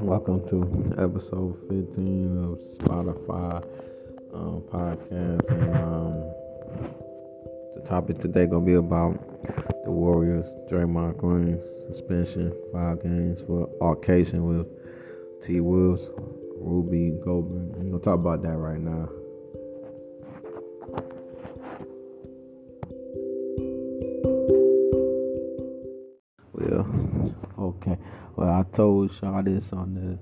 Welcome to episode 15 of Spotify um, podcast. And um, the topic today gonna be about the Warriors. Draymond Green suspension, five games for altercation with T. Wolves, Rudy Gobert. We're gonna talk about that right now. Okay. Well, I told y'all this on the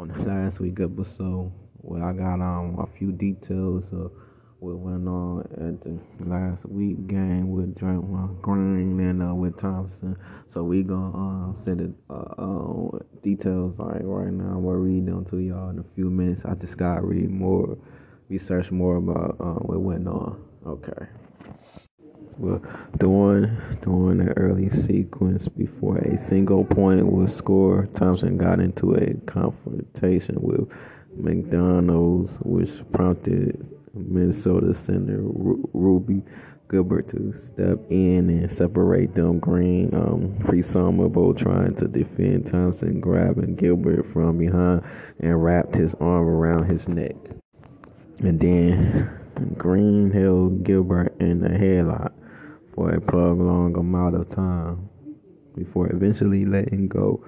on the last week episode. What I got on a few details of what went on at the last week game with Draymond Green and uh, with Thompson. So we gonna uh, send it uh, uh, details right right now. I'm gonna read them to y'all in a few minutes. I just gotta read more, research more about uh, what went on. Okay. Well, during during the early sequence, before a single point was scored, Thompson got into a confrontation with McDonald's, which prompted Minnesota center Rudy Gobert to step in and separate them. Green, um, presumable, trying to defend Thompson, grabbing Gobert from behind and wrapped his arm around his neck. And then Green held Gilbert in a headlock for a prolonged amount of time before eventually letting go.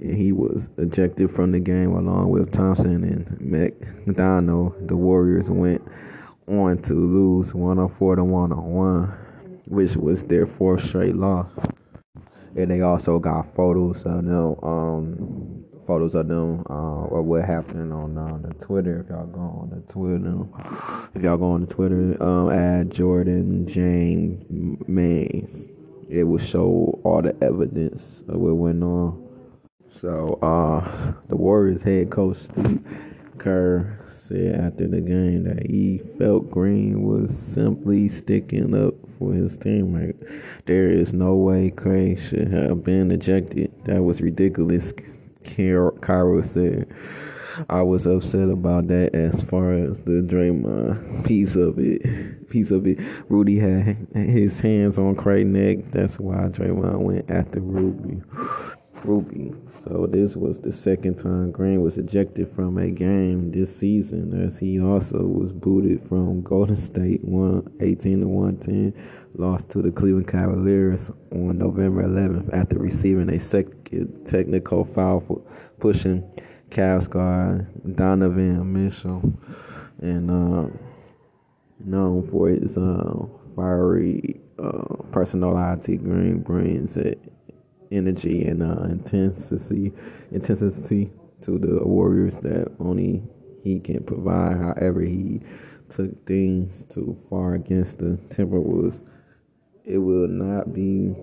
And he was ejected from the game along with Thompson and McDonald. The Warriors went on to lose 104 to 101, which was their fourth straight loss. And they also got photos of them um, photos of them uh, or what happened on uh, the Twitter. If y'all go on the Twitter, if y'all go on the Twitter, um, Jordan James Mays. It will show all the evidence of what went on. So, uh, the Warriors head coach Steve Kerr said after the game that he felt Green was simply sticking up for his teammate. There is no way Klay should have been ejected. That was ridiculous. Cairo said. I was upset about that as far as the Draymond uh, piece of it. Piece of it. Rudy had his hands on Klay neck. That's why Draymond went after Rudy. Rudy. So this was the second time Green was ejected from a game this season, as he also was booted from Golden State, one eighteen to one ten, lost to the Cleveland Cavaliers on November 11th after receiving a second technical foul for pushing Cavs guard Donovan Mitchell, and uh, known for his uh, fiery uh, personality, Green brings it energy and uh, intensity, intensity to the Warriors that only he can provide. However, he took things too far against the Timberwolves. It will not be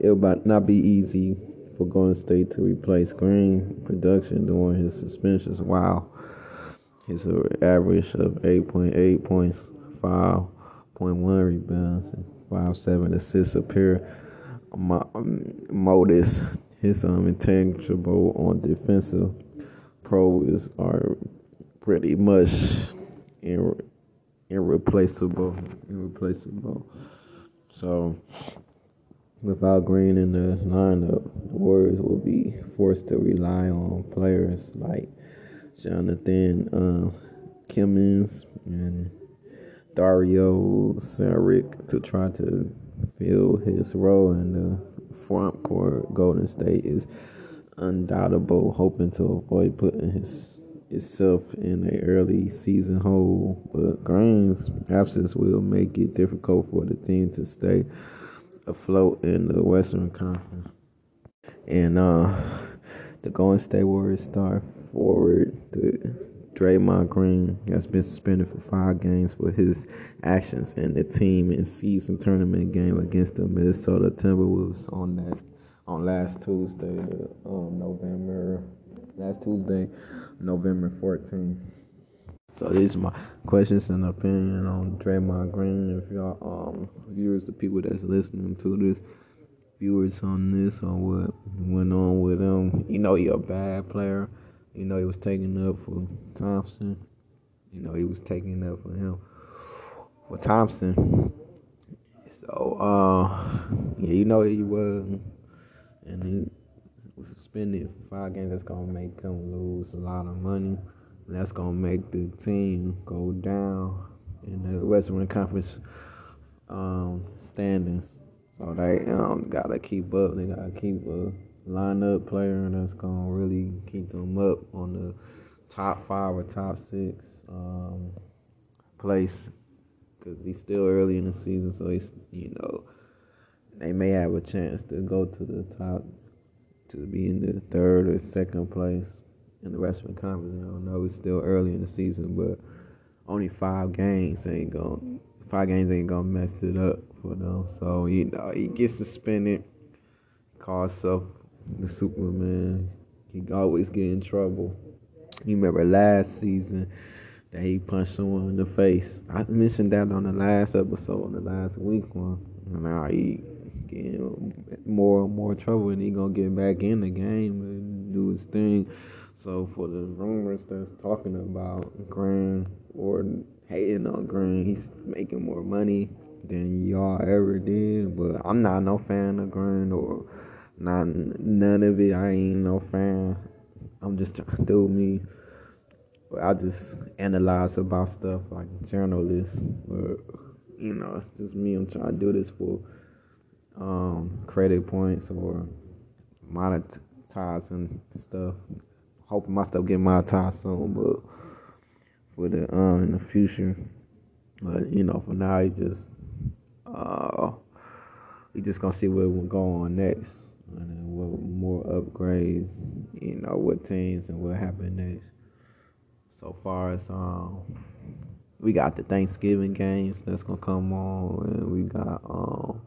it will not be easy for Golden State to replace Green production during his suspensions. Wow. His average of 8.8 points, 5.1 rebounds, and 5.7 assists appear modus, his um, intangible on defensive pros are pretty much irre- irreplaceable. Irreplaceable. So, without Green in the lineup, the Warriors will be forced to rely on players like Jonathan uh, Clemens and Dario Saric to try to fill his role in the front court. Golden State is undoubtable, hoping to avoid putting his itself in an early season hole. But Green's absence will make it difficult for the team to stay afloat in the Western Conference. And uh, the Golden State Warriors star forward, the Draymond Green has been suspended for five games for his actions in the team and season tournament game against the Minnesota Timberwolves on that on last Tuesday, um, November last Tuesday, November 14th. So these are my questions and opinion on Draymond Green. If y'all um viewers, the people that's listening to this, viewers on this on what went on with him, you know he a bad player. You know, he was taking up for Thompson. You know, he was taking up for him for Thompson. So, uh, yeah, you know he was, and he was suspended for five games. That's gonna make him lose a lot of money. And That's gonna make the team go down in the Western Conference um, standings. So they um, gotta keep up. They gotta keep a lineup player that's gonna really keep them up on the top five or top six um, place because he's still early in the season. So he's you know they may have a chance to go to the top to be in the third or second place in the Western Conference. I don't know. It's still early in the season, but only five games ain't gonna five games ain't gonna mess it up for them. So you know he gets suspended, calls himself the Superman. He always get in trouble. You remember last season that he punched someone in the face. I mentioned that on the last episode, on the last week one. And Now he getting more and more trouble, and he gonna get back in the game and do his thing. So for the rumors that's talking about Grant or hating on Grant, he's making more money than y'all ever did. But I'm not no fan of Grant or not none of it. I ain't no fan. I'm just trying to do me. I just analyze about stuff like journalists. But you know, it's just me. I'm trying to do this for um, credit points or monetizing stuff. Hoping my stuff get monetized soon, but for the um in the future. But you know, for now, you just uh, we just gonna see what will go on next, and then what more upgrades, you know, what teams and what happened next. So far as um, we got the Thanksgiving games that's gonna come on, and we got um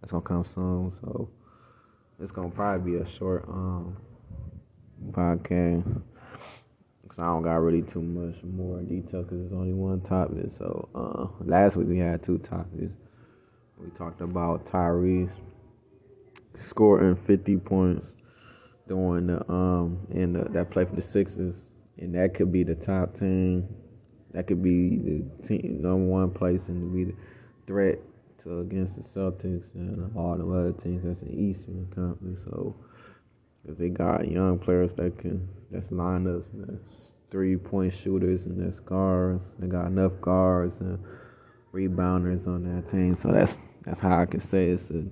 that's gonna come soon. So it's gonna probably be a short um podcast because I don't got really too much more detail because it's only one topic. So uh, last week we had two topics. We talked about Tyrese scoring 50 points during the um in the, that play for the Sixers, and that could be the top team. That could be the team number one place and be the threat to against the Celtics and all the other teams that's in Eastern Conference. So, because they got young players that can that's lined up, that's three point shooters and that's guards. They got enough guards and rebounders on that team. So that's that's how I can say it's a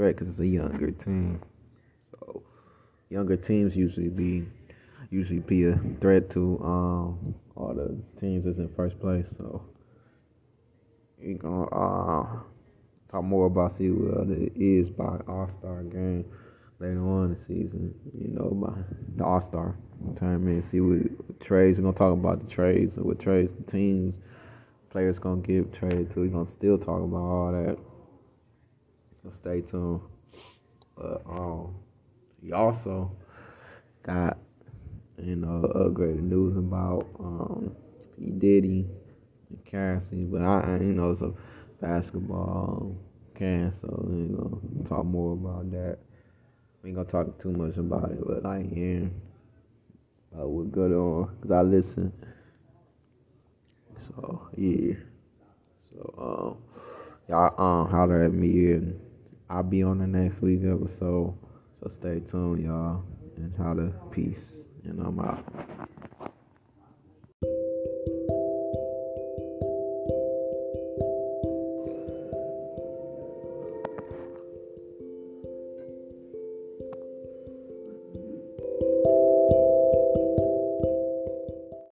threat because it's a younger team. So younger teams usually be usually be a threat to um, all the teams that's in first place. So we gonna uh, talk more about see what it is by All Star game later on in the season. You know, by the All Star time tournament. See what trades. We're gonna talk about the trades and what trades the teams players gonna give trade to. We're gonna still talk about all that. So stay tuned. But um, he also got you know upgraded news about um P Diddy and Cassie, but I, I you know a basketball can, so we ain't talk more about that. We ain't gonna talk too much about it, but I hear uh, what good on because I listen. So yeah, so um, y'all um holler at me and I'll be on the next week episode. So stay tuned, y'all, and holler peace, and I'm out.